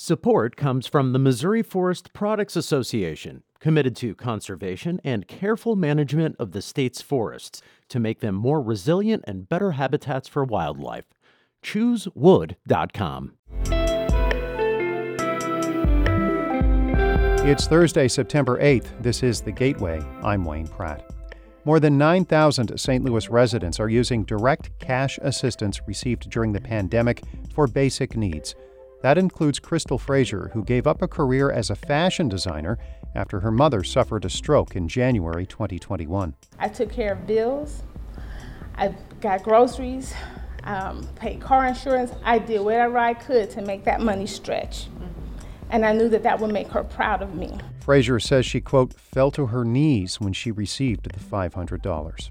Support comes from the Missouri Forest Products Association, committed to conservation and careful management of the state's forests to make them more resilient and better habitats for wildlife. ChooseWood.com. It's Thursday, September 8th. This is The Gateway. I'm Wayne Pratt. More than 9,000 St. Louis residents are using direct cash assistance received during the pandemic for basic needs. That includes Crystal Frazier, who gave up a career as a fashion designer after her mother suffered a stroke in January 2021. I took care of bills, I got groceries, um, paid car insurance. I did whatever I could to make that money stretch. And I knew that that would make her proud of me. Frazier says she, quote, fell to her knees when she received the $500.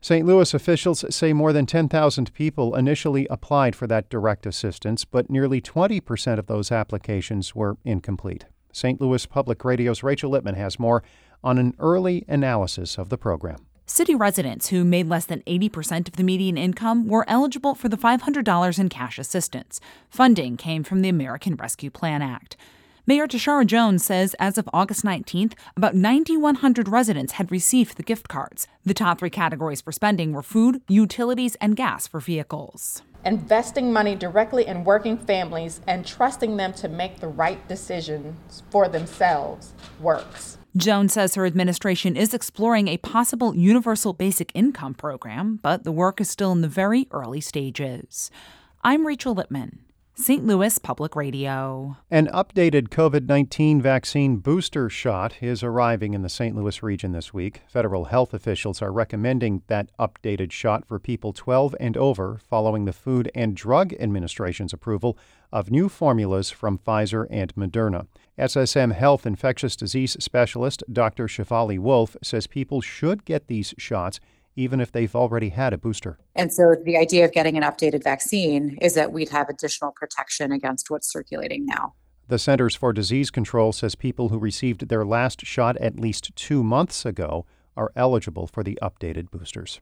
St. Louis officials say more than 10,000 people initially applied for that direct assistance, but nearly 20% of those applications were incomplete. St. Louis Public Radio's Rachel Lippmann has more on an early analysis of the program. City residents who made less than 80% of the median income were eligible for the $500 in cash assistance. Funding came from the American Rescue Plan Act. Mayor Tishaura Jones says as of August 19th, about 9,100 residents had received the gift cards. The top three categories for spending were food, utilities, and gas for vehicles. Investing money directly in working families and trusting them to make the right decisions for themselves works. Jones says her administration is exploring a possible universal basic income program, but the work is still in the very early stages. I'm Rachel Lippmann. St. Louis Public Radio. An updated COVID 19 vaccine booster shot is arriving in the St. Louis region this week. Federal health officials are recommending that updated shot for people 12 and over following the Food and Drug Administration's approval of new formulas from Pfizer and Moderna. SSM Health infectious disease specialist Dr. Shefali Wolf says people should get these shots even if they've already had a booster. And so the idea of getting an updated vaccine is that we'd have additional protection against what's circulating now. The Centers for Disease Control says people who received their last shot at least two months ago are eligible for the updated boosters.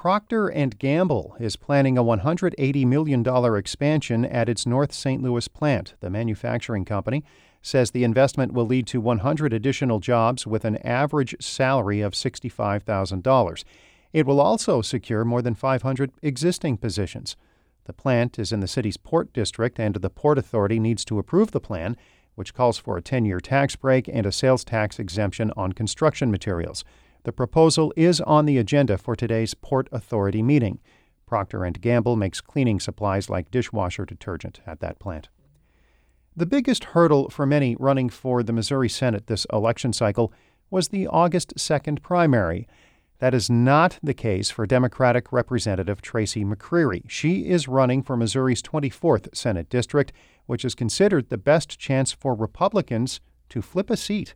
Procter Gamble is planning a $180 million expansion at its North St. Louis plant. The manufacturing company says the investment will lead to 100 additional jobs with an average salary of $65,000. It will also secure more than 500 existing positions. The plant is in the city's Port District, and the Port Authority needs to approve the plan, which calls for a 10 year tax break and a sales tax exemption on construction materials. The proposal is on the agenda for today's Port Authority meeting. Procter & Gamble makes cleaning supplies like dishwasher detergent at that plant. The biggest hurdle for many running for the Missouri Senate this election cycle was the August 2nd primary. That is not the case for Democratic Representative Tracy McCreery. She is running for Missouri's 24th Senate District, which is considered the best chance for Republicans to flip a seat.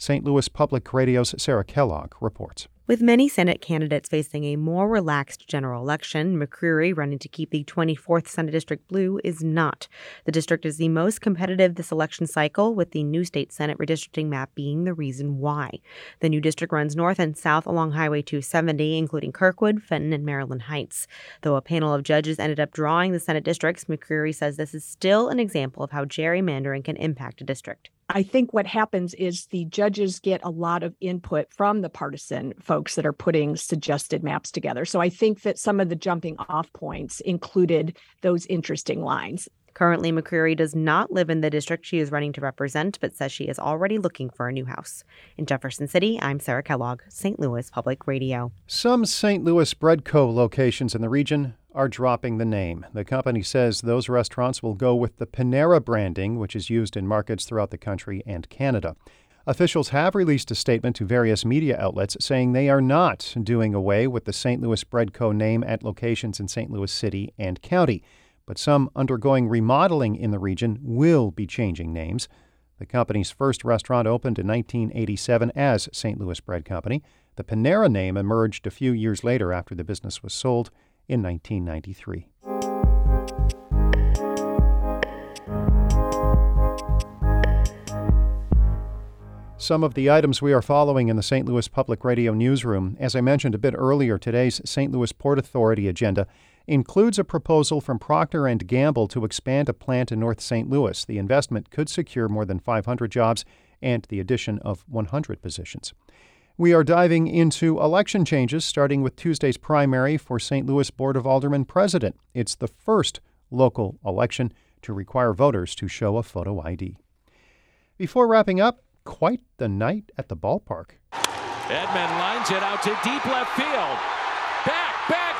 St. Louis Public Radio's Sarah Kellogg reports. With many Senate candidates facing a more relaxed general election, McCreery running to keep the 24th Senate District blue is not. The district is the most competitive this election cycle, with the new state Senate redistricting map being the reason why. The new district runs north and south along Highway 270, including Kirkwood, Fenton, and Maryland Heights. Though a panel of judges ended up drawing the Senate districts, McCreery says this is still an example of how gerrymandering can impact a district. I think what happens is the judges get a lot of input from the partisan folks that are putting suggested maps together. So I think that some of the jumping off points included those interesting lines. Currently, McCreery does not live in the district she is running to represent, but says she is already looking for a new house. In Jefferson City, I'm Sarah Kellogg, St. Louis Public Radio. Some St. Louis Bread Co. locations in the region are dropping the name. The company says those restaurants will go with the Panera branding, which is used in markets throughout the country and Canada. Officials have released a statement to various media outlets saying they are not doing away with the St. Louis Bread Co. name at locations in St. Louis City and County, but some undergoing remodeling in the region will be changing names. The company's first restaurant opened in 1987 as St. Louis Bread Company. The Panera name emerged a few years later after the business was sold in 1993. Some of the items we are following in the St. Louis Public Radio newsroom. As I mentioned a bit earlier, today's St. Louis Port Authority agenda includes a proposal from Procter & Gamble to expand a plant in North St. Louis. The investment could secure more than 500 jobs and the addition of 100 positions. We are diving into election changes, starting with Tuesday's primary for St. Louis Board of Aldermen president. It's the first local election to require voters to show a photo ID. Before wrapping up, quite the night at the ballpark. Edman lines it out to deep left field. Back, back,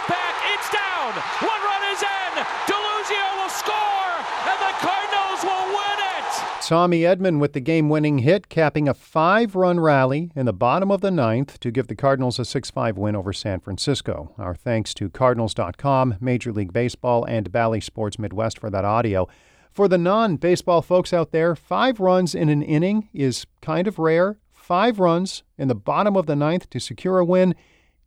down. One run is in. Will score, and the Cardinals will win it. Tommy Edman with the game winning hit, capping a five run rally in the bottom of the ninth to give the Cardinals a 6 5 win over San Francisco. Our thanks to Cardinals.com, Major League Baseball, and Bally Sports Midwest for that audio. For the non baseball folks out there, five runs in an inning is kind of rare. Five runs in the bottom of the ninth to secure a win,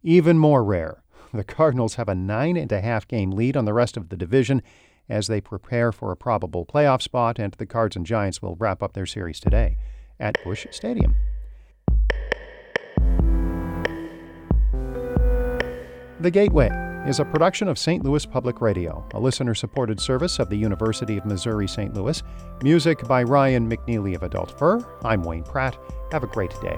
even more rare. The Cardinals have a nine and a half game lead on the rest of the division as they prepare for a probable playoff spot, and the Cards and Giants will wrap up their series today at Busch Stadium. The Gateway is a production of St. Louis Public Radio, a listener supported service of the University of Missouri St. Louis. Music by Ryan McNeely of Adult Fur. I'm Wayne Pratt. Have a great day.